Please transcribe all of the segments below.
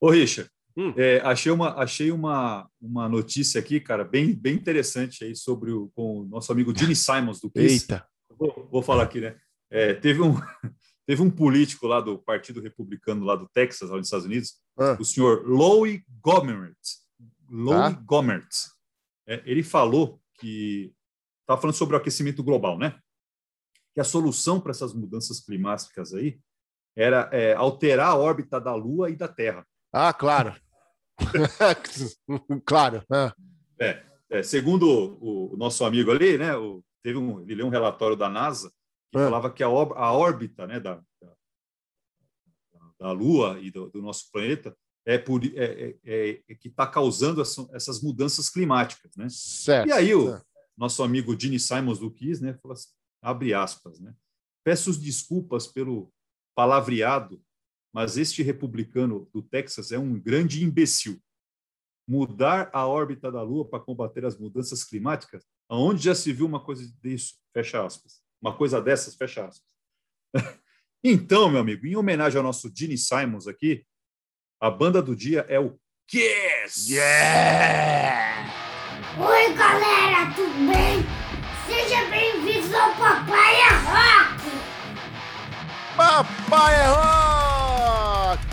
Ô, Richard, hum. é, achei, uma, achei uma, uma notícia aqui, cara, bem, bem interessante aí sobre o, com o nosso amigo Gene Simons do Kiss. Eita! Vou, vou falar aqui, né? É, teve, um, teve um político lá do Partido Republicano lá do Texas, lá nos Estados Unidos, ah. o senhor Louie Gohmert. Louie ah. Gohmert. É, ele falou que estava falando sobre o aquecimento global, né? Que a solução para essas mudanças climáticas aí era é, alterar a órbita da Lua e da Terra. Ah, claro. claro. Ah. É, é, segundo o, o, nosso amigo ali, né? O, teve um, ele leu um relatório da NASA que ah. falava que a, a órbita né, da, da, da, Lua e do, do nosso planeta é, por, é, é, é, é que está causando essa, essas mudanças climáticas, né? Certo. E aí o nosso amigo Gene Simons do Kiss, né, falou assim, abre aspas, né? Peço desculpas pelo palavreado, mas este republicano do Texas é um grande imbecil. Mudar a órbita da Lua para combater as mudanças climáticas? Aonde já se viu uma coisa disso? Fecha aspas. Uma coisa dessas, fecha aspas. então, meu amigo, em homenagem ao nosso Gene Simons aqui, a banda do dia é o Kiss! Yeah! Oi, galera, tudo bem? Seja bem-vindos ao Papai é Rock! Papai é Rock!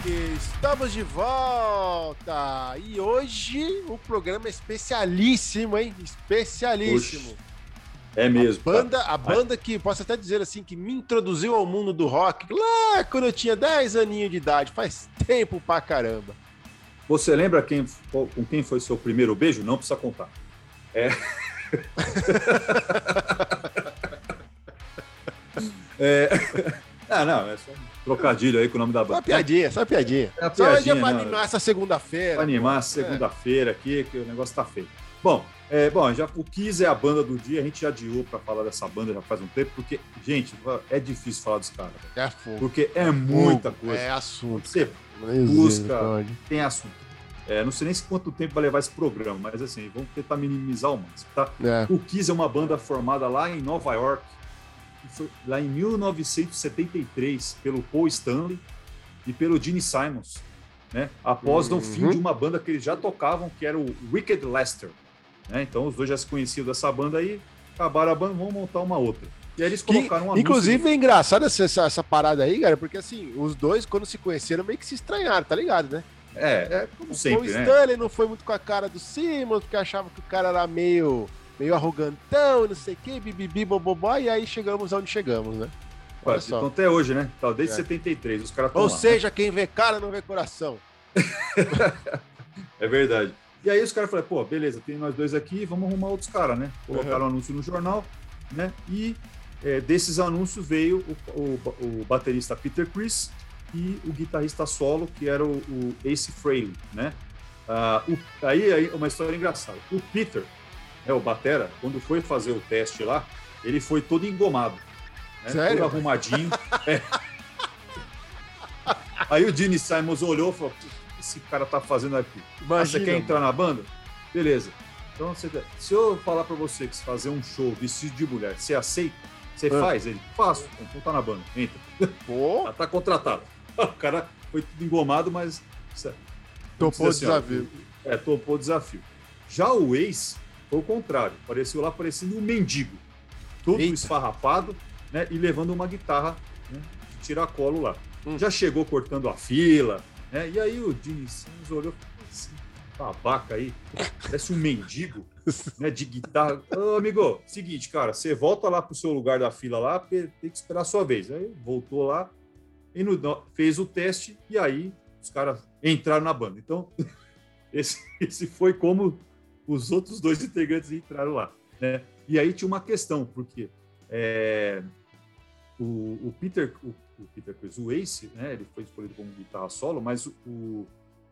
Estamos de volta! E hoje o programa é especialíssimo, hein? Especialíssimo! Oxi. É mesmo. A banda, a banda que, posso até dizer assim, que me introduziu ao mundo do rock lá quando eu tinha 10 aninhos de idade, faz tempo pra caramba. Você lembra quem, com quem foi seu primeiro beijo? Não precisa contar. É. é... Ah, não, é só trocadilho aí com o nome da banda. Só piadinha, só piadinha. É só piadinha, pra animar essa segunda-feira. Pra animar a segunda-feira aqui, que o negócio tá feio. Bom, é, bom, já, o Kiss é a banda do dia, a gente já adiou para falar dessa banda já faz um tempo, porque, gente, é difícil falar dos caras. É fogo. Porque é muita fogo, coisa. É assunto. Você busca, tem assunto. É, não sei nem quanto tempo vai levar esse programa, mas assim, vamos tentar minimizar o máximo, tá? É. O Kiss é uma banda formada lá em Nova York, lá em 1973, pelo Paul Stanley e pelo Gene Simons, né? Após uhum. o fim de uma banda que eles já tocavam, que era o Wicked Lester. Né? Então os dois já se conheciam dessa banda aí, acabaram a banda, vão montar uma outra. E aí eles colocaram uma Inclusive, é engraçado essa, essa, essa, parada aí, cara, porque assim, os dois, quando se conheceram, meio que se estranharam, tá ligado, né? É, é como o sempre, o né? Stanley não foi muito com a cara do Simmons, porque achava que o cara era meio, meio arrogantão, não sei o quê, bibibi, bobobó, e aí chegamos onde chegamos, né? Olha só. Então até hoje, né? Tá, desde é. 73, os caras Ou lá, seja, né? quem vê cara não vê coração. é verdade. E aí os caras falaram, pô, beleza, tem nós dois aqui, vamos arrumar outros caras, né? Colocaram uhum. um anúncio no jornal, né? E é, desses anúncios veio o, o, o, baterista Peter Chris e o guitarrista solo, que era o, o Ace Frehley, né? Ah, aí, aí uma história engraçada. O Peter, é o batera, quando foi fazer o teste lá, ele foi todo engomado, né? Sério? todo arrumadinho. é. Aí o Gene Simons olhou e falou: esse cara tá fazendo aqui? Ah, você quer entrar na banda? Beleza. Então, você, se eu falar para você que se fazer um show vestido de mulher, você aceita? Você ah. faz? Ele, faço. Então tá na banda, entra. Pô. tá contratado. O cara foi tudo engomado, mas... Topou o desafio. É, topou o desafio. Já o Ace foi o contrário. Apareceu lá parecendo um mendigo. Todo Eita. esfarrapado, né? E levando uma guitarra né, de tiracolo lá. Hum. Já chegou cortando a fila, né? E aí o Gene Simmons olhou esse babaca aí, parece um mendigo né, de guitarra. Ô, amigo, seguinte, cara, você volta lá pro seu lugar da fila lá, porque tem que esperar a sua vez. Aí voltou lá e no, fez o teste, e aí os caras entraram na banda. Então, esse, esse foi como os outros dois integrantes entraram lá. Né? E aí tinha uma questão, porque é, o, o, Peter, o o Peter Chris, o Ace, né, ele foi escolhido como guitarra solo, mas o,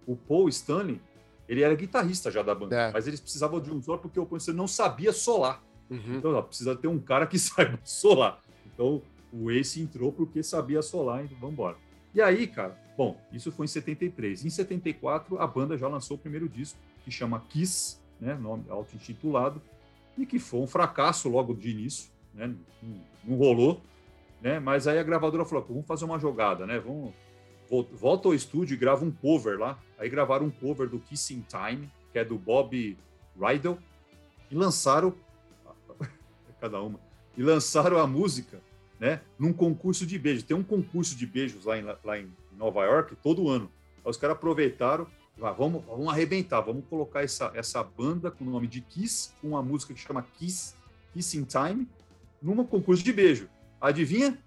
o Paul Stanley, ele era guitarrista já da banda, é. mas eles precisavam de um solo porque o Paul Stanley não sabia solar. Uhum. Então, ó, precisa ter um cara que saiba solar. Então, o Ace entrou porque sabia solar, então vamos embora. E aí, cara, bom, isso foi em 73. Em 74, a banda já lançou o primeiro disco, que chama Kiss, né, nome auto-intitulado, e que foi um fracasso logo de início, né, não, não rolou né? Mas aí a gravadora falou: vamos fazer uma jogada, né? Vamos volta ao estúdio e grava um cover lá. Aí gravaram um cover do Kissing Time, que é do Bob Rydell, e lançaram cada uma e lançaram a música, né, num concurso de beijos. Tem um concurso de beijos lá em, lá em Nova York todo ano. Aí os caras aproveitaram, vamos, vamos arrebentar, vamos colocar essa, essa banda com o nome de Kiss, com uma música que chama Kiss, Kissing Time, num concurso de beijo. Adivinha?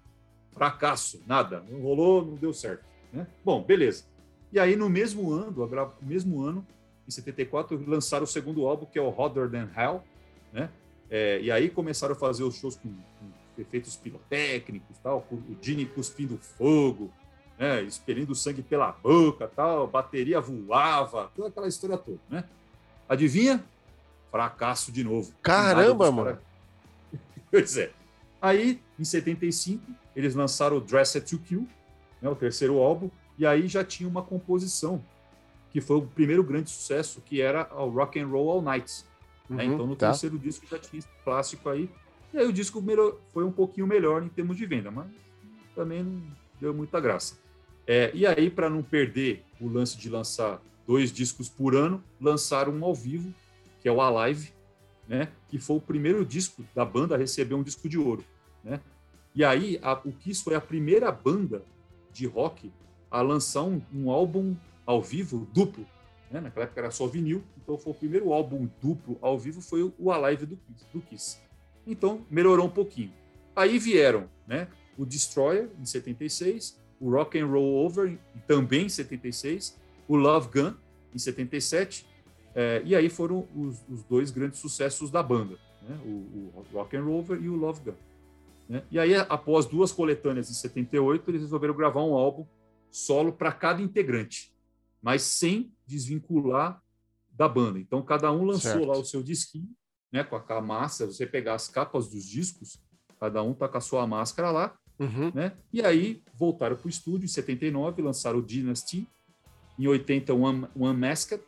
Fracasso, nada, não rolou, não deu certo. Né? Bom, beleza. E aí, no mesmo ano, no mesmo ano, em 74, lançaram o segundo álbum, que é o Hotter Than Hell, né? É, e aí começaram a fazer os shows com, com efeitos pirotécnicos, tal, o Gene cuspindo fogo, né, expelindo sangue pela boca, tal, bateria voava, toda aquela história toda, né? Adivinha? Fracasso de novo. Caramba, mano. Cara... pois é. Aí, em 75, eles lançaram o Dress to Kill, né, o terceiro álbum, e aí já tinha uma composição que foi o primeiro grande sucesso, que era o Rock and Roll All Night. Né? Uhum, então, no tá. terceiro disco já tinha esse clássico aí. E aí o disco melhor, foi um pouquinho melhor em termos de venda, mas também não deu muita graça. É, e aí, para não perder o lance de lançar dois discos por ano, lançaram um ao vivo, que é o Alive, né? que foi o primeiro disco da banda a receber um disco de ouro. Né? E aí, a, o Kiss foi a primeira banda de rock a lançar um, um álbum ao vivo duplo. Né? Naquela época era só vinil, então foi o primeiro álbum duplo ao vivo, foi o Alive do, do Kiss. Então melhorou um pouquinho. Aí vieram né, o Destroyer, em 76, o Rock and Roll Over, também em 76, o Love Gun, em 77, é, e aí foram os, os, dois grandes sucessos da banda, né, o, o, Rock and Roll Over e o Love Gun. Né? E aí, após duas coletâneas em 78, eles resolveram gravar um álbum solo para cada integrante mas sem desvincular da banda. Então, cada um lançou certo. lá o seu disquinho, né, com a, massa, você pegar as capas dos discos, cada um tá com a sua máscara lá, uhum. né? E aí voltaram para o estúdio em 79, lançaram o Dynasty, em 80 One, Masked,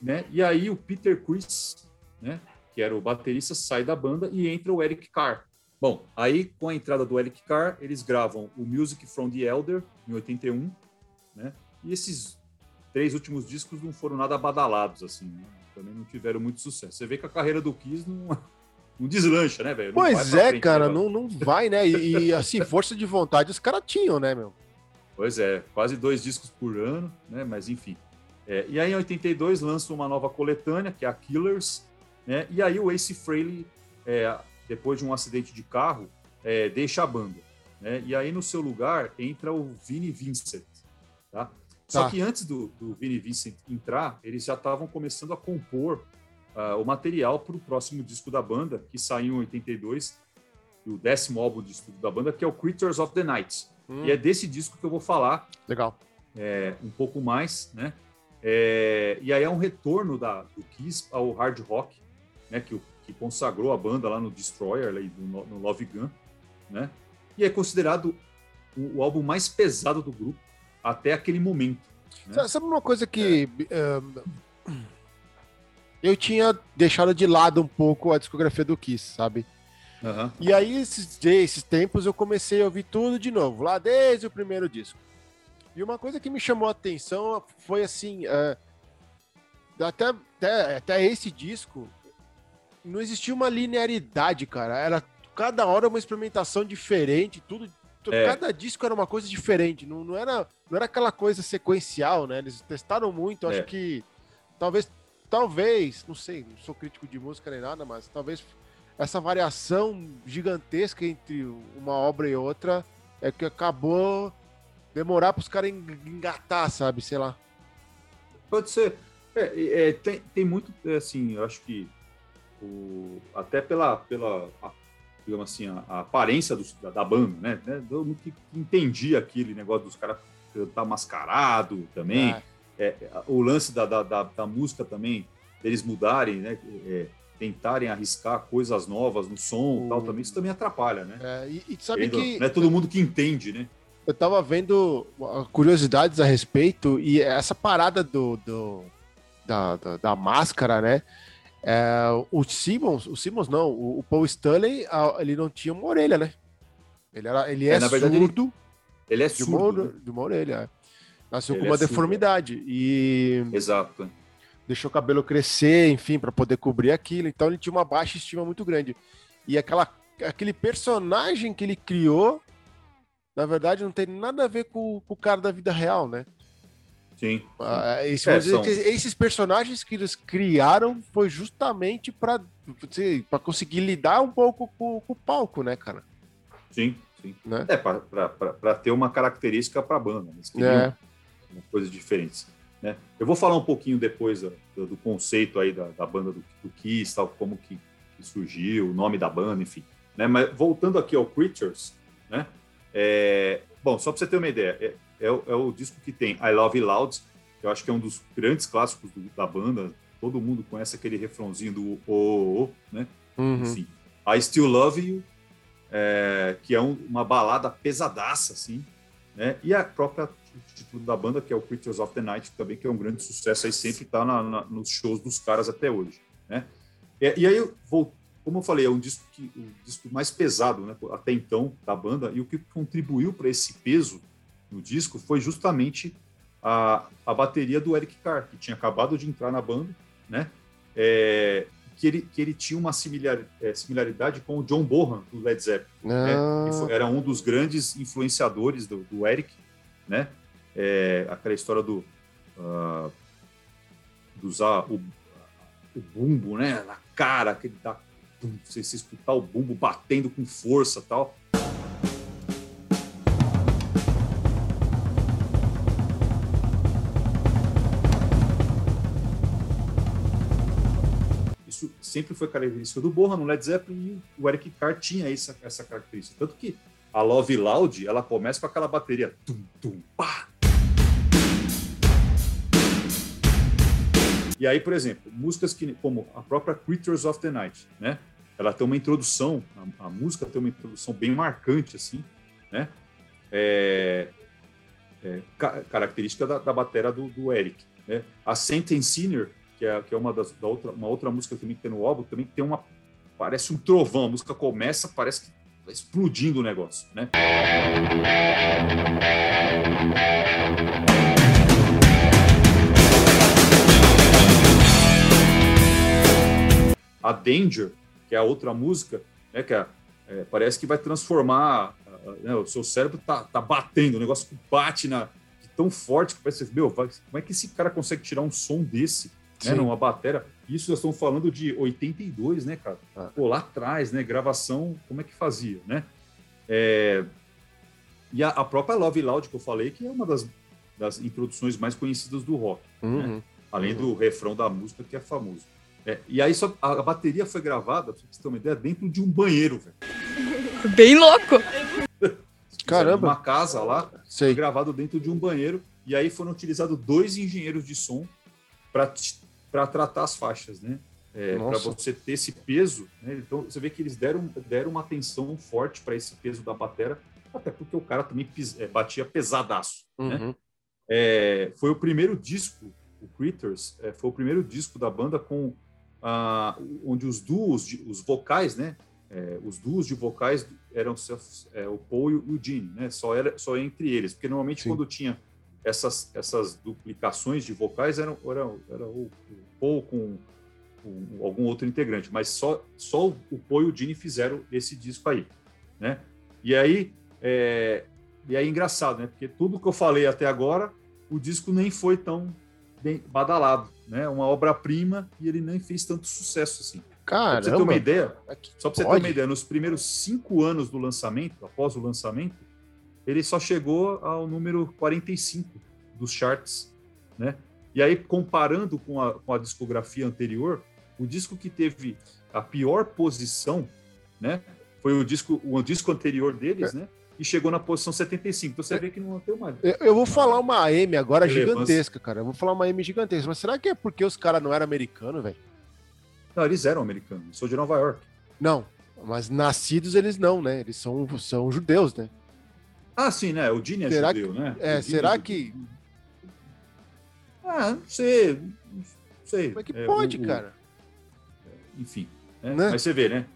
né? E aí o Peter Chris, né, que era o baterista, sai da banda e entra o Eric Carr. Bom, aí com a entrada do Eric Carr, eles gravam o Music from the Elder em 81, né? E esses três últimos discos não foram nada badalados, assim, né? também não tiveram muito sucesso. Você vê que a carreira do Kiss não, não deslancha, né, velho? Pois é, frente, cara, né, não, não vai, né? E, assim, força de vontade os caras tinham, né, meu? Pois é, quase dois discos por ano, né? Mas enfim. É, e aí em 82 lança uma nova coletânea, que é a Killers, né? E aí o Ace Frehley, é, depois de um acidente de carro, é, deixa a banda. Né? E aí no seu lugar entra o Vinnie Vincent, tá? Só tá. que antes do, do Vini Vincent entrar, eles já estavam começando a compor uh, o material para o próximo disco da banda, que saiu em 82, o décimo álbum de estudo da banda, que é o Creatures of the Night. Hum. E é desse disco que eu vou falar. Legal. É, um pouco mais, né? É, e aí é um retorno da, do Kiss ao hard rock, né? Que, que consagrou a banda lá no Destroyer, lá no, no Love Gun, né? E é considerado o, o álbum mais pesado do grupo até aquele momento. Né? Sabe uma coisa que é. um, eu tinha deixado de lado um pouco a discografia do Kiss, sabe? Uhum. E aí, esses, esses tempos, eu comecei a ouvir tudo de novo, lá desde o primeiro disco. E uma coisa que me chamou a atenção foi assim: uh, até, até, até esse disco, não existia uma linearidade, cara. Era cada hora uma experimentação diferente, tudo é. cada disco era uma coisa diferente, não, não, era, não era aquela coisa sequencial, né? Eles testaram muito, acho é. que talvez, talvez, não sei, não sou crítico de música nem nada, mas talvez essa variação gigantesca entre uma obra e outra é que acabou demorar para os caras engatar, sabe? Sei lá. Pode ser. É, é, tem, tem muito, assim, eu acho que o, até pela, pela digamos assim, a, a aparência da, da, banda, né? Eu não entendi aquele negócio dos caras estar mascarado também. É. É, o lance da, da, da, da, música também, eles mudarem, né? É, tentarem arriscar coisas novas no som e tal, também, isso também atrapalha, né? É, e, e sabe que... Não é todo mundo que entende, né? Eu tava vendo curiosidades a respeito e essa parada do, do da, da, da máscara, né? É, o Simmons, o Simmons não, o, o, Paul Stanley, ele não tinha uma orelha, né? Ele, era, ele é, é surdo. Ele, ele é surdo. De uma, né? de uma orelha. Nasceu com uma é deformidade. E. Exato. Deixou o cabelo crescer, enfim, para poder cobrir aquilo. Então ele tinha uma baixa estima muito grande. E aquela, aquele personagem que ele criou, na verdade, não tem nada a ver com, com o cara da vida real, né? Sim. Ah, é, é são... Esses personagens que eles criaram foi justamente para conseguir lidar um pouco com, com, o palco, né, cara? Sim, sim. Né? É, para ter uma característica para a banda. Eles queriam é. Coisas diferentes. Né? Eu vou falar um pouquinho depois do, do conceito aí da, da banda do, do Kiss, tal, como que, que, surgiu, o nome da banda, enfim. Né? Mas voltando aqui ao Creatures, né? É, bom, só para você ter uma ideia, é, é, é, o disco que tem I Love Loud, que eu acho que é um dos grandes clássicos do, da banda. Todo mundo conhece aquele refrãozinho do O, o, o né? Uhum. Enfim, I Still Love You, é, que é um, uma balada pesadaça, assim, né? E a própria título da banda, que é o Creatures of the Night, também que é um grande sucesso, aí sempre está nos shows dos caras até hoje, né? E, e aí, eu vou, como eu falei, é um disco, que, o disco mais pesado, né, até então, da banda, e o que contribuiu para esse peso no disco foi justamente a, a bateria do Eric Carr, que tinha acabado de entrar na banda, né? É, que, ele, que ele tinha uma similar, é, similaridade com o John Bonham, do Led Zeppelin. Né? Ah. Foi, era um dos grandes influenciadores do, do Eric, né? É, aquela história do, uh, do usar o, o bumbo né? na cara, que dá, você, você escutar o bumbo batendo com força tal. sempre foi característica do Borra, no Led Zeppelin, e o Eric Carr tinha essa, essa característica. Tanto que a Love Loud, ela começa com aquela bateria tum, tum, pá. E aí, por exemplo, músicas que, como a própria Creatures of the Night, né? Ela tem uma introdução, a, a música tem uma introdução bem marcante, assim, né? É, é, ca característica da, da bateria do, do Eric. Né? A Saint Senior que é, que é uma, das, da outra, uma outra música também que tem no álbum, também tem uma. Parece um trovão. A música começa, parece que tá explodindo o negócio, né? A Danger, que é a outra música, né, que é, é, parece que vai transformar. Né, o seu cérebro tá, tá batendo, o negócio bate na, tão forte que parece, meu, como é que esse cara consegue tirar um som desse? né, numa bateria. Isso nós estamos falando de 82, né, cara? Ah. Pô, lá atrás, né? Gravação, como é que fazia, né? É... E a, a, própria Love Loud que eu falei, que é uma das, das introduções mais conhecidas do rock, né? uhum. né? além uhum. do refrão da música que é famoso. É, e aí só, a, a, bateria foi gravada, pra vocês terem uma ideia, dentro de um banheiro, velho. Bem louco! Caramba! Uma casa lá, Sei. foi gravado dentro de um banheiro, e aí foram utilizados dois engenheiros de som para para tratar as faixas, né? É, para você ter esse peso, né? então você vê que eles deram, deram uma atenção forte para esse peso da batera, até porque o cara também pis, é, batia pesadaço. Né? Uhum. Né? É, foi o primeiro disco, o Critters, é, foi o primeiro disco da banda com ah, onde os duos, de, os vocais, né? É, os duos de vocais eram é, o Paul e o Gene, né? Só era só entre eles, porque normalmente Sim. quando tinha essas, essas duplicações de vocais eram, eram, era o, o Paul com, com, algum outro integrante, mas só, só o Paul e o Dini fizeram esse disco aí, né? E aí, é, e aí é engraçado, né? Porque tudo que eu falei até agora, o disco nem foi tão bem badalado, né? Uma obra-prima e ele nem fez tanto sucesso assim. Pra você ter uma ideia, só para você ter uma ideia, nos primeiros cinco anos do lançamento, após o lançamento, ele só chegou ao número 45 dos charts, né? E aí, comparando com a, com a discografia anterior, o disco que teve a pior posição, né? Foi o disco, o disco anterior deles, é. né? E chegou na posição 75. Então você é. vê que não tem uma. Eu vou falar uma M agora gigantesca, cara. Eu vou falar uma M gigantesca. Mas será que é porque os caras não eram americanos, velho? Não, eles eram americanos. Eu sou de Nova York. Não, mas nascidos eles não, né? Eles são, são judeus, né? Ah, sim, né? O Dini é será judeu, que, né? É, será é que. Ah, não sei. Não sei. Como é que é, pode, o, cara? Enfim. Né? Né? Mas você vê, né?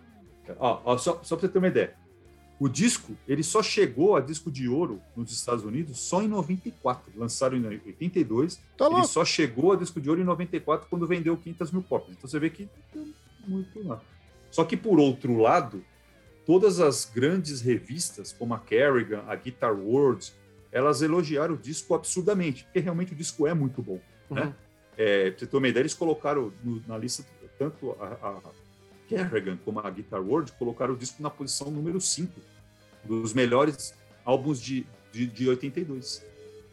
Ó, ó, só, só pra você ter uma ideia. O disco, ele só chegou a disco de ouro nos Estados Unidos só em 94. Lançaram em 82. Tá ele louco. só chegou a disco de ouro em 94 quando vendeu 500 mil cópias. Então você vê que muito lá. Só que, por outro lado, todas as grandes revistas, como a Kerrigan, a Guitar World, elas elogiaram o disco absurdamente, porque realmente o disco é muito bom. Uhum. Né? É, pra você ter uma ideia, eles colocaram no, na lista tanto a, a Kerrigan como a Guitar World, colocaram o disco na posição número 5 dos melhores álbuns de, de, de 82.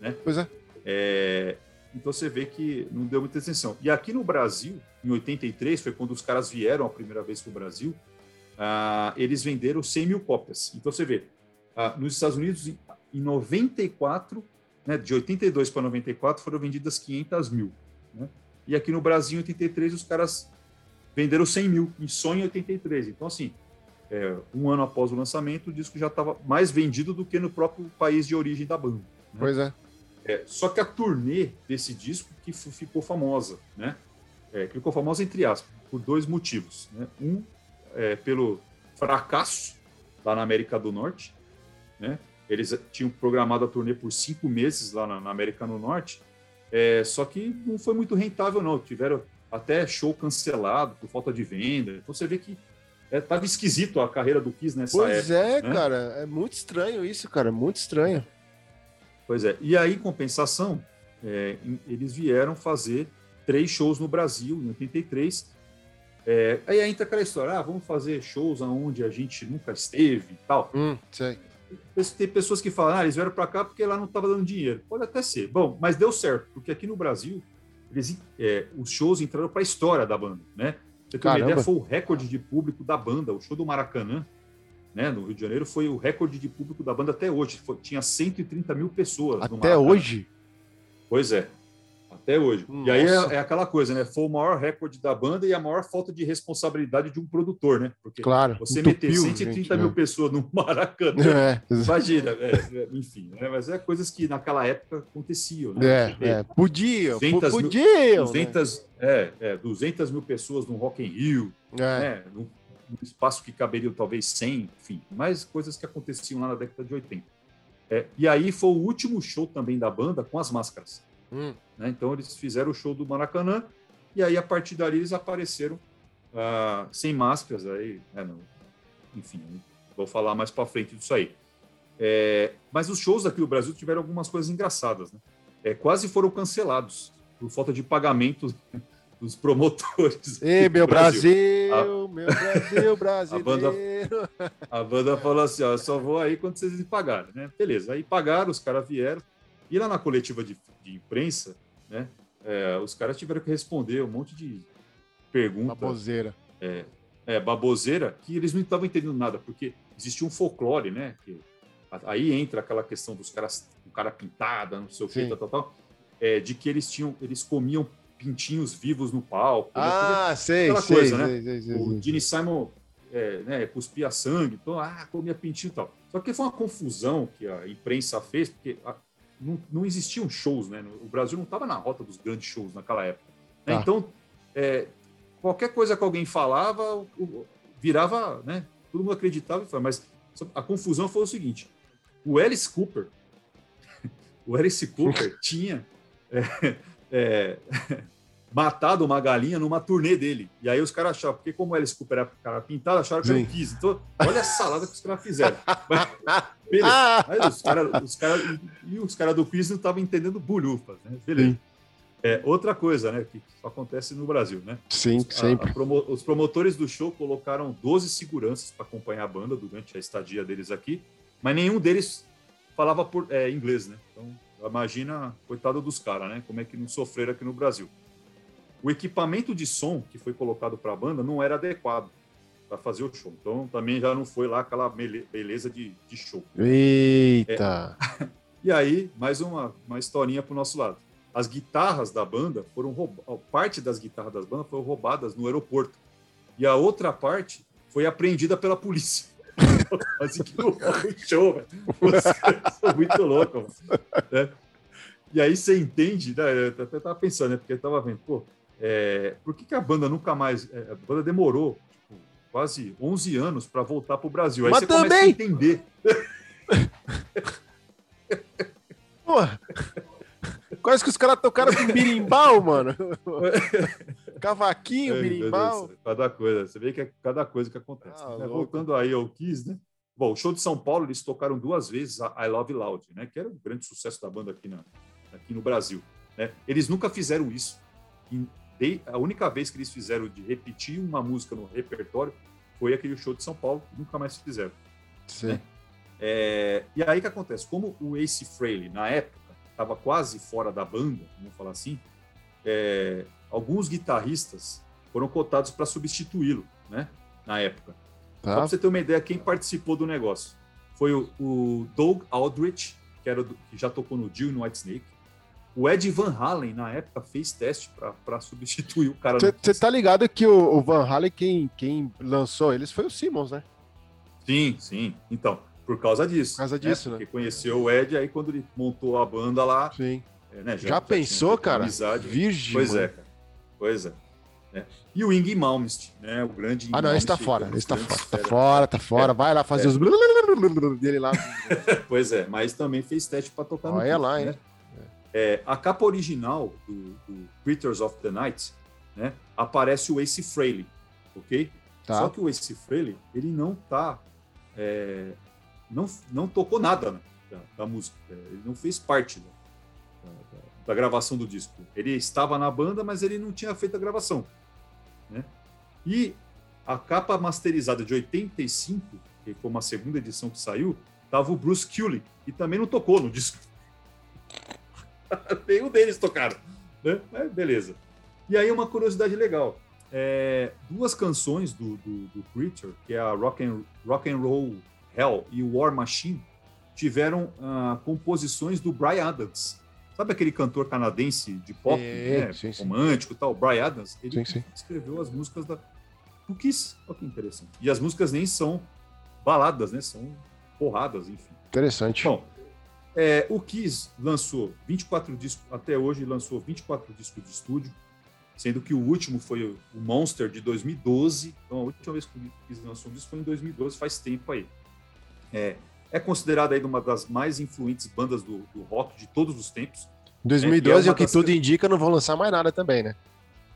Né? Pois é. é. Então você vê que não deu muita atenção. E aqui no Brasil, em 83, foi quando os caras vieram a primeira vez para o Brasil, uh, eles venderam 100 mil cópias. Então você vê, uh, nos Estados Unidos, em 94, né, de 82 para 94, foram vendidas 500 mil. Né? E aqui no Brasil, em 83, os caras venderam 100 mil, e só em 83. Então, assim, é, um ano após o lançamento, o disco já estava mais vendido do que no próprio país de origem da banda. Né? Pois é. é. Só que a turnê desse disco que ficou famosa, né? É, ficou famosa entre aspas, por dois motivos. Né? Um, é, pelo fracasso lá na América do Norte, né? Eles tinham programado a turnê por cinco meses lá na, na América do Norte, é, só que não foi muito rentável, não. Tiveram até show cancelado por falta de venda. Então você vê que é, tava esquisito a carreira do Kiss nessa pois época. Pois é, né? cara. É muito estranho isso, cara. Muito estranho. Pois é. E aí, em compensação, é, eles vieram fazer três shows no Brasil, em 83. É, aí entra aquela história, ah, vamos fazer shows aonde a gente nunca esteve e tal. Hum, sei. Tem pessoas que falam, ah, eles vieram para cá porque lá não estava dando dinheiro. Pode até ser. Bom, mas deu certo, porque aqui no Brasil, eles, é, os shows entraram para a história da banda, né? Você tem uma ideia, foi o recorde de público da banda. O show do Maracanã, né, no Rio de Janeiro, foi o recorde de público da banda até hoje. Foi, tinha 130 mil pessoas. Até hoje? Pois é. Até hoje. Nossa. E aí é, é, aquela coisa, né? Foi o maior recorde da banda e a maior falta de responsabilidade de um produtor, né? Porque claro, você meter 130 gente, mil né? pessoas no Maracanã, é. imagina, é, é, enfim, né? mas é coisas que naquela época aconteciam, né? É, é. podiam, podiam. 200, né? é, é, 200 mil pessoas no Rock in Rio, é. né? Num, num espaço que caberia talvez 100, enfim, mais coisas que aconteciam lá na década de 80. É, e aí foi o último show também da banda com as máscaras. Hum. Né? Então eles fizeram o show do Maracanã e aí a partir dali eles apareceram uh, sem máscaras aí, né? enfim, vou falar mais para frente disso aí. É, mas os shows aqui no Brasil tiveram algumas coisas engraçadas, né? É, quase foram cancelados por falta de pagamento dos promotores. Ei, meu Brasil, Brasil a, meu Brasil brasileiro. A banda, a banda falou assim: ó, só vou aí quando vocês me pagarem, né? Beleza, aí pagaram, os caras vieram. E lá na coletiva de, de imprensa, né, é, os caras tiveram que responder um monte de perguntas. Baboseira. É, é, baboseira, que eles não estavam entendendo nada, porque existia um folclore, né? Que, aí entra aquela questão dos caras, o cara pintada, não sei o que, tal, tal, tal é, de que eles tinham, eles comiam pintinhos vivos no palco. Né, ah, né? sei, aquela sei, coisa, sei, né? Sei, sei, o Gene Simon é, né, cuspia sangue, então, ah, comia pintinho e tal. Só que foi uma confusão que a imprensa fez, porque a, não, não existiam shows, né? O Brasil não estava na rota dos grandes shows naquela época. Né? Ah. Então, é, qualquer coisa que alguém falava, virava, né? Todo mundo acreditava, mas a confusão foi o seguinte: o Alice Cooper, o Alice Cooper tinha é, é, matado uma galinha numa turnê dele. E aí os caras acharam, porque como Alice Cooper era cara pintado, acharam que Sim. eu quis. Então, olha a salada que os caras fizeram. Mas, beleza. Ah! Mas os caras os cara, e os caras do quiz não estavam entendendo bolhufas, né? Beleza. É, outra coisa, né, que só acontece no Brasil, né? Sim, os, sempre. A, a promo, os promotores do show colocaram 12 seguranças para acompanhar a banda durante a estadia deles aqui, mas nenhum deles falava por, é, inglês, né? Então, imagina, coitado dos caras, né? Como é que não sofreram aqui no Brasil o equipamento de som que foi colocado para a banda não era adequado para fazer o show. Então também já não foi lá aquela beleza de, de show. Eita! É. E aí, mais uma, uma historinha para o nosso lado. As guitarras da banda foram roubadas, parte das guitarras das bandas foram roubadas no aeroporto. E a outra parte foi apreendida pela polícia. Quase que no show, velho. São muito loucos, né? E aí você entende, né? Eu até tava pensando, né? Porque eu tava vendo, pô, é, por que, que a banda nunca mais. É, a banda demorou tipo, quase 11 anos para voltar para o Brasil. Aí Mas você também... começa a entender. Porra. Quase que os caras tocaram com birimbau, mano. Cavaquinho, birimbau. cada coisa. Você vê que é cada coisa que acontece. Ah, né? Voltando aí ao Kiss, né? Bom, o show de São Paulo, eles tocaram duas vezes a I Love Loud, né? Que era um grande sucesso da banda aqui, na, aqui no Brasil. Né? Eles nunca fizeram isso. A única vez que eles fizeram de repetir uma música no repertório foi aquele show de São Paulo, nunca mais fizeram. Sim. Né? É, e aí que acontece? Como o Ace Frehley, na época, estava quase fora da banda, vamos falar assim, é, alguns guitarristas foram cotados para substituí-lo, né? Na época. Tá. Só para você ter uma ideia, quem participou do negócio foi o, o Doug Aldrich, que, era do, que já tocou no Dio e no Whitesnake. O Ed Van Halen, na época, fez teste para substituir o cara. Você tá ligado que o, o, Van Halen, quem, quem lançou eles foi o Simmons, né? Sim, sim. Então, por causa disso. Por causa disso, né? Porque conheceu o Ed, aí quando ele montou a banda lá. Sim. É, né, já, já, pensou, cara? Amizade. Virgem. Pois é, mano. é, cara. Pois é. Né? E o Ing Malmsteen, né? O grande. Ah, não, esse tá fora. Esse tá fora. Tá fora, tá fora. É, Vai lá fazer é. os dele lá. pois é, mas também fez teste para tocar no. Olha lá, né? hein? É, a capa original do, do, Critters of the Night, né? Aparece o Ace Frehley, ok? Tá. Só que o Ace Frehley, ele não tá. É, não, não tocou nada né, da, da, música. Ele não fez parte da, da, da gravação do disco. Ele estava na banda, mas ele não tinha feito a gravação. Né? E a capa masterizada de 85, que foi uma segunda edição que saiu, tava o Bruce Kulick, que também não tocou no disco. Nenhum deles tocaram. Né? É, beleza. E aí uma curiosidade legal. É, duas canções do, do, do, Creature, que é a Rock and, Rock and Roll Hell e War Machine, tiveram uh, composições do Brian Adams. Sabe aquele cantor canadense de pop, é, né, sim, romântico e tal, Brian Adams? Ele sim, escreveu as músicas da do Kiss. Olha que interessante. E as músicas nem são baladas, né? São porradas, enfim. Interessante. Bom, é, o Kiss lançou 24 discos, até hoje lançou 24 discos de estúdio, sendo que o último foi o Monster de 2012. Então a última vez que o Kiss lançou um disco foi em 2012, faz tempo aí. É, é considerado aí uma das mais influentes bandas do, do rock de todos os tempos. Em 2012, é, é o que das... tudo indica, não vão lançar mais nada também, né?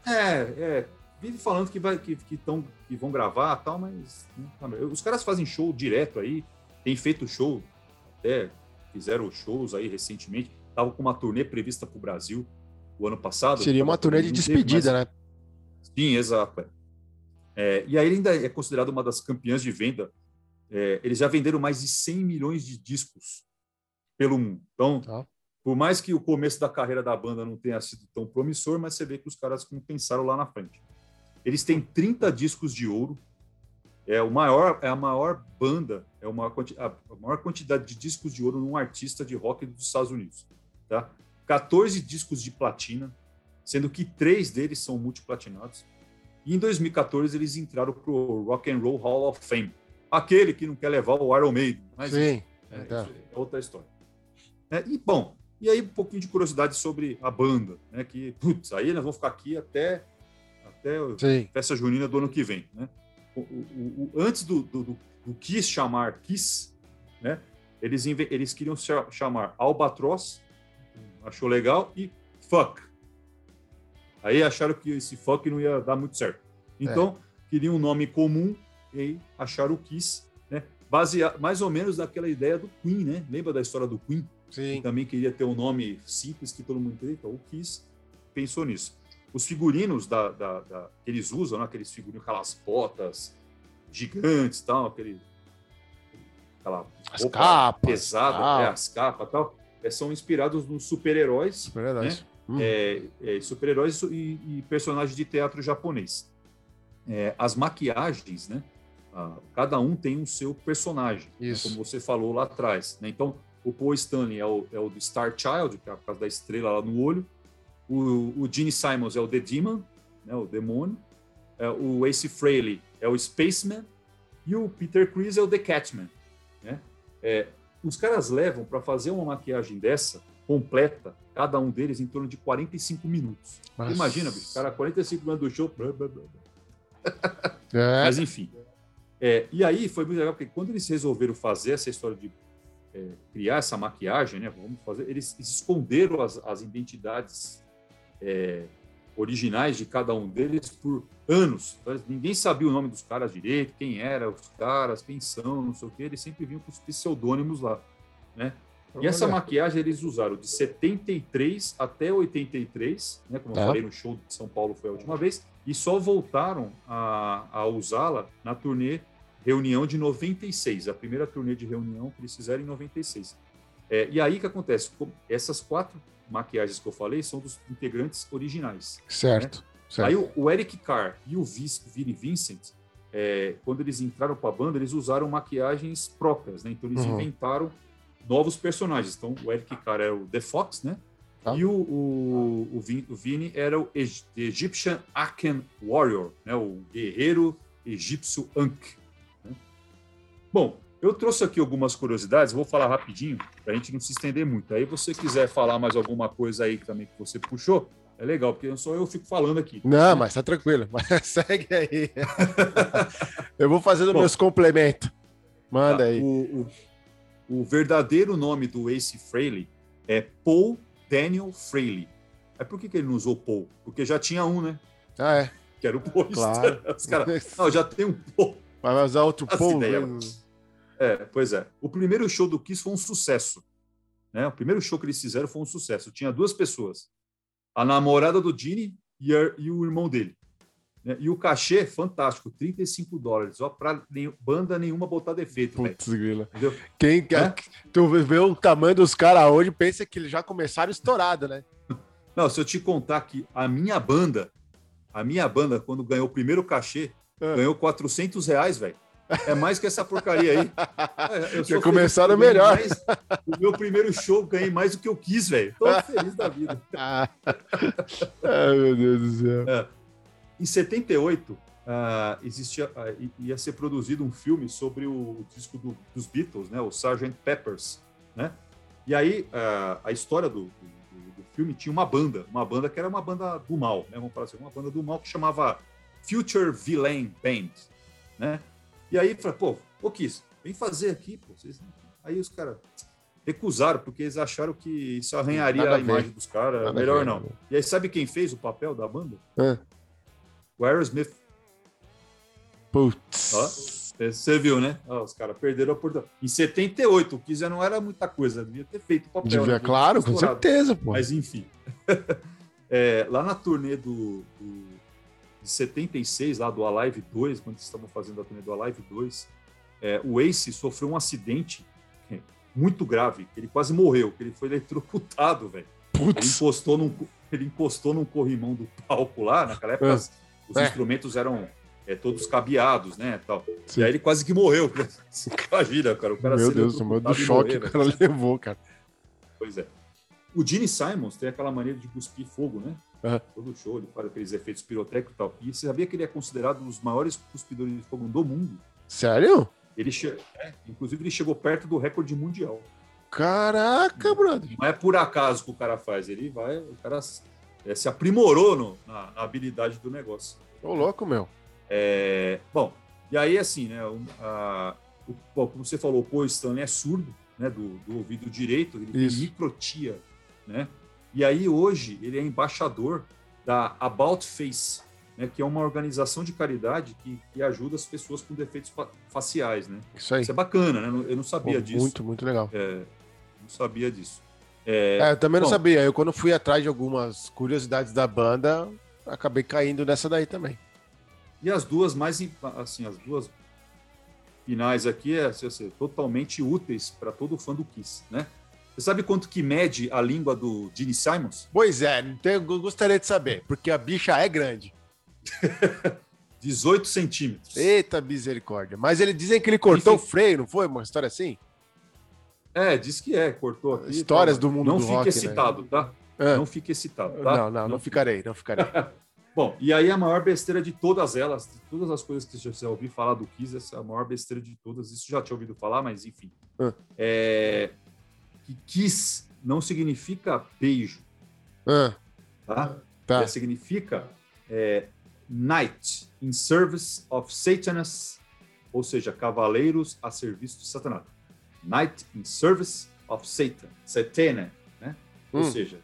É, é. Vive falando que, vai, que, que, tão, que vão gravar tal, mas. Né, os caras fazem show direto aí, tem feito show, até fizeram shows aí recentemente. Estavam com uma turnê prevista para o Brasil o ano passado. Seria uma turnê de despedida, né? Sim, exato. É. é, e aí ele ainda é considerado uma das campeãs de venda é, eles já venderam mais de 100 milhões de discos pelo mundo. Então, tá. por mais que o começo da carreira da banda não tenha sido tão promissor, mas você vê que os caras pensaram lá na frente. Eles têm 30 discos de ouro. É o maior, é a maior banda, é uma a maior quantidade de discos de ouro num artista de rock dos Estados Unidos, tá? 14 discos de platina, sendo que três deles são multiplatinados. E em 2014 eles entraram para o Rock and Roll Hall of Fame, aquele que não quer levar o Iron Maiden. Mas Sim. É, é, é outra história. É, e, bom, e aí um pouquinho de curiosidade sobre a banda, né? Que, putz, aí nós vamos ficar aqui até, até a festa junina do ano que vem, né? O, o, o, antes do, do, do, Kiss chamar Kiss, né? Eles, eles queriam chamar Albatross, achou legal, e Fuck. Aí acharam que esse Fuck não ia dar muito certo. Então, é. queriam um nome comum e aí acharam o Kiss, né? Baseado, mais ou menos daquela ideia do Queen, né? Lembra da história do Queen? Sim. Que também queria ter um nome simples que todo mundo entende. Então, o Kiss pensou nisso. Os figurinos da, da, da, que eles usam, né? aqueles figurinos, aquelas botas gigantes, tal, aquele, aquela as capas, pesada, ah. é, as capas e tal, é, são inspirados nos super-heróis. Super-heróis. Né? Hum. É, é, super-heróis e, e, personagens de teatro japonês. É, as maquiagens, né? Ah, cada um tem o um seu personagem, né, como você falou lá atrás. Né? Então, o Paul Stanley é o, é o do Star Child, que é por causa da estrela lá no olho. O, o Gene Simons é o The Demon, né? o demônio. É, o Ace Frehley é o Spaceman. E o Peter Chris é o The Catman. Né? É, os caras levam para fazer uma maquiagem dessa, completa, cada um deles em torno de 45 minutos. Imagina, bicho, cara, 45 minutos do show. Blá, blá, blá. É. Mas enfim, É, e aí foi muito legal, porque quando eles resolveram fazer essa história de é, criar essa maquiagem, né? Vamos fazer, eles, eles esconderam as, as identidades é, originais de cada um deles por anos. Então, ninguém sabia o nome dos caras direito, quem eram os caras, quem são, não sei o quê. Eles sempre vinham com os pseudônimos lá, né? E essa maquiagem eles usaram de 73 até 83, né? Como tá. eu falei no show de São Paulo foi a última vez, e só voltaram a, a usá-la na turnê Reunião de 96, a primeira turnê de reunião que eles fizeram em 96. É, e aí que acontece? Essas quatro maquiagens que eu falei são dos integrantes originais. Certo. Né? certo. Aí o, o, Eric Carr e o Vini Vincent, é, quando eles entraram para a banda, eles usaram maquiagens próprias, né? Então eles uhum. inventaram novos personagens. Então o Eric Carr era o The Fox, né? Tá. E o, o, o, Vini, o Vini era o Egyptian Aken Warrior, né? O guerreiro egípcio Ankh. Né? Bom, eu trouxe aqui algumas curiosidades, vou falar rapidinho, para a gente não se estender muito. Aí, você quiser falar mais alguma coisa aí também que você puxou, é legal, porque só eu fico falando aqui. Não, mas tá tranquilo. Segue aí. eu vou fazendo Bom, meus complementos. Manda tá, aí. O, o, o, verdadeiro nome do Ace Frehley é Paul Daniel Frehley. É por que, que ele não usou Paul? Porque já tinha um, né? Ah, é. Que era o Paul. Claro. Os caras, não, já tem um Paul. Vai usar outro Paul. Ideia, é, pois é. O primeiro show do Kiss foi um sucesso. Né? O primeiro show que eles fizeram foi um sucesso. Tinha duas pessoas. A namorada do Gene e, a, e o irmão dele. Né? E o cachê, fantástico, 35 dólares. Ó, para banda nenhuma botar defeito. Putz, grila. Quem é? Tu vê o tamanho dos caras hoje, pensa que eles já começaram estourado, né? Não, se eu te contar que a minha banda, a minha banda, quando ganhou o primeiro cachê, é. ganhou 400 reais, velho. É mais que essa porcaria aí. É, Já começaram melhor. Mais, o meu primeiro show ganhei mais do que eu quis, velho. Tô feliz da vida. Ai, meu Deus do céu. É. Em 78, uh, ah, existia, uh, ia ser produzido um filme sobre o disco do, dos Beatles, né? O Sgt. Peppers, né? E aí, uh, a história do, do, do, filme tinha uma banda, uma banda que era uma banda do mal, né? Vamos falar assim, uma banda do mal que chamava Future Villain Band, né? E aí, falei, pô, ô Kiss, vem fazer aqui, pô. Vocês... Aí os caras recusaram, porque eles acharam que isso arranharia Nada a, a imagem dos caras. Melhor não. E aí, sabe quem fez o papel da banda? É. O Aerosmith. Putz. Você viu, né? Ó, os caras perderam a oportunidade. Em 78, o Kiss já não era muita coisa, devia ter feito o papel. Devia, né? claro, com certeza, pô. Mas enfim. é, lá na turnê do, do de 76, lá do Alive 2, quando estavam fazendo a turnê do Alive 2, é, o Ace sofreu um acidente muito grave, ele quase morreu, ele foi eletrocutado, velho. Ele encostou, num, ele encostou num corrimão do palco lá, naquela época é. os é. instrumentos eram é, todos cabeados, né, tal. Sim. E aí ele quase que morreu. Imagina, cara, o cara Meu Deus, o do choque morrer, o cara levou, cara. Pois é. O Gene Simons tem aquela maneira de cuspir fogo, né? Uhum. Todo show, ele faz aqueles efeitos pirotécnicos e tal. E você sabia que ele é considerado um dos maiores cuspidores de fogo do mundo? Sério? Ele che... É, inclusive, ele chegou perto do recorde mundial. Caraca, brother. Não é por acaso que o cara faz, ele vai, o cara é, se aprimorou no, na, na, habilidade do negócio. Ô, louco, meu. É, bom, e aí, assim, né, a, o, como você falou, o Paul Stanley é surdo, né, do, do ouvido direito, ele Isso. tem microtia, né? E aí, hoje, ele é embaixador da About Face, né, que é uma organização de caridade que, que ajuda as pessoas com defeitos faciais. Né? Isso aí. Isso é bacana, né? Eu não sabia Pô, disso. Muito, muito legal. É, não sabia disso. É, é eu também bom, não sabia. Eu, quando fui atrás de algumas curiosidades da banda, acabei caindo nessa daí também. E as duas mais, assim, as duas finais aqui é assim, totalmente úteis para todo fã do Kiss, né? Você sabe quanto que mede a língua do Gene Simons? Pois é, eu gostaria de saber, porque a bicha é grande. 18 centímetros. Eita misericórdia. Mas eles dizem que ele cortou Enfim, o freio, não foi? Uma história assim? É, diz que é, cortou aqui. Histórias tá, do mundo não do fique rock, excitado, né? tá? É. Não fique excitado, tá? Não, não, não, não ficarei, não ficarei. Bom, e aí a maior besteira de todas elas, de todas as coisas que você já ouviu falar do Kiss, essa é a maior besteira de todas. Isso já tinha ouvido falar, mas enfim. Ah. É, que kiss não significa beijo. Ah, tá? tá. É, significa é, night in service of Satan's ou seja, cavaleiros a serviço de Satanás. Knight in Service of Satan, Satana, né? Hum. Ou seja,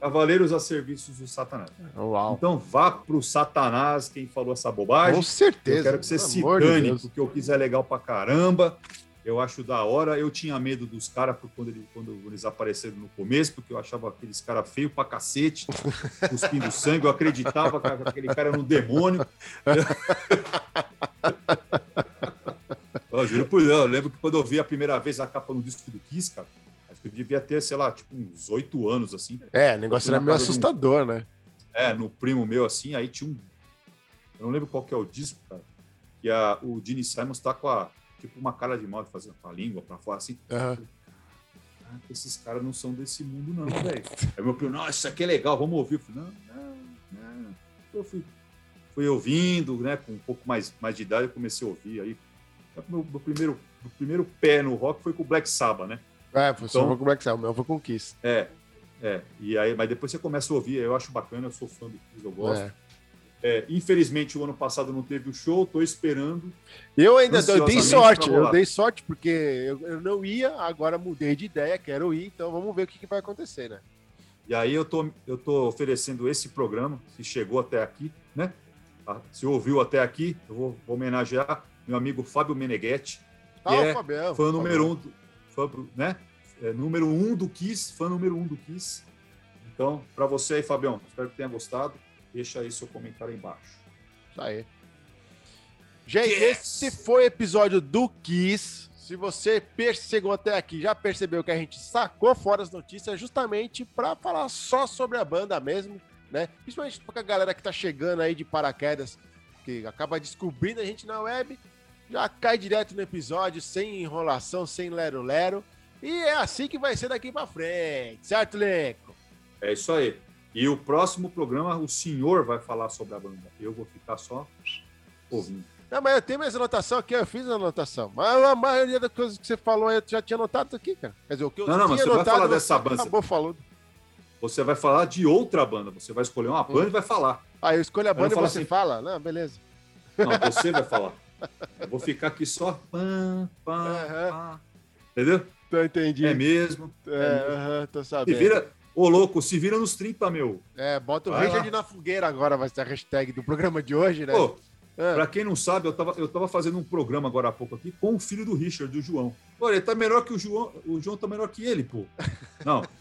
cavaleiros a serviço do Satanás. Uau. Então vá pro Satanás quem falou essa bobagem. Com certeza. Eu quero que você se dane, de porque eu quiser legal pra caramba. Eu acho da hora. Eu tinha medo dos caras quando, ele, quando eles apareceram no começo, porque eu achava aqueles caras feios pra cacete, cuspindo sangue. Eu acreditava que aquele cara era um demônio. eu juro por Deus, eu lembro que quando eu vi a primeira vez a capa no disco do Kiss, cara, acho que eu devia ter, sei lá, tipo, uns oito anos, assim. É, o negócio era meio assustador, né? É, no primo meu, assim, aí tinha um. Eu não lembro qual que é o disco, cara. Que a, o Gene Simons tá com a tipo uma cara de mal fazendo com a língua para fora assim. Uhum. Ah, esses caras não são desse mundo, não, velho. Aí meu primo, nossa, isso aqui é legal, vamos ouvir. Eu falei, não, não, não. Eu fui, fui ouvindo, né? Com um pouco mais, mais de idade, eu comecei a ouvir. Aí, meu, meu primeiro, meu primeiro pé no rock foi com o Black Sabbath, né? É, foi então, com o Black Sabbath, o meu foi com o Kiss. É, é. E aí, mas depois você começa a ouvir, eu acho bacana, eu sou fã do Kiss, eu gosto. É. É, infelizmente, o ano passado não teve o show, estou esperando. Eu ainda eu dei sorte, eu dei sorte, porque eu, eu, não ia, agora mudei de ideia, quero ir, então vamos ver o que, que vai acontecer, né? E aí eu tô, eu tô oferecendo esse programa, se chegou até aqui, né? Ah, se ouviu até aqui, eu vou, vou homenagear meu amigo Fábio Meneghetti, que ah, é Fabião, fã número um, do, fã, né? É, número um do Kiss, fã número um do Kiss. Então, para você aí, Fabião, espero que tenha gostado. Deixa aí seu comentário aí embaixo. Isso aí. Gente, yes. esse foi o episódio do Kiss. Se você chegou até aqui, já percebeu que a gente sacou fora as notícias justamente para falar só sobre a banda mesmo, né? Principalmente para a galera que tá chegando aí de paraquedas, que acaba descobrindo a gente na web, já cai direto no episódio, sem enrolação, sem lero-lero. E é assim que vai ser daqui para frente, certo, Leco? É isso aí. E o próximo programa, o senhor vai falar sobre a banda. Eu vou ficar só ouvindo. Não, mas eu tenho minhas anotações aqui, eu fiz a anotação. Mas a maioria das coisas que você falou eu já tinha anotado aqui, cara. Quer dizer, o que eu Não, não, mas você vai falar dessa banda. Acabou falando. Você vai falar de outra banda. Você vai escolher uma banda hum. e vai falar. Ah, eu escolho a banda e você assim, fala? Não, beleza. Não, você vai falar. Eu vou ficar aqui só. Pam, pam, uhum. pam. Entendeu? Tô entendi. É mesmo. É, é mesmo. Uhum, tô sabendo. Se vira, Ô, louco, se vira nos 30, meu. É, bota o vai Richard lá. na fogueira agora, vai ser a hashtag do programa de hoje, né? Pô, é. Pra quem não sabe, eu tava, eu tava fazendo um programa agora há pouco aqui com o filho do Richard, o João. Olha, ele tá melhor que o João, o João tá melhor que ele, pô. Não.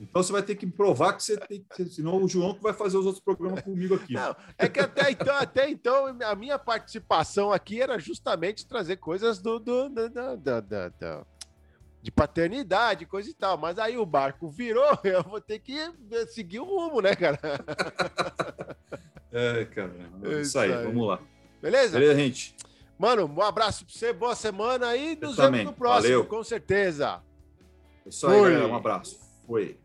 Então você vai ter que provar que você tem que. Senão o João que vai fazer os outros programas comigo aqui. Não, é que até então, até então, a minha participação aqui era justamente trazer coisas do, do, do, do, do, do de paternidade, coisa e tal. Mas aí o barco virou, eu vou ter que seguir o rumo, né, cara? É, cara. É isso aí, vamos lá. Beleza? Beleza, gente. Mano, um abraço pra você, boa semana e nos vemos no próximo, Valeu. com certeza. É isso aí, galera. Um abraço. Foi.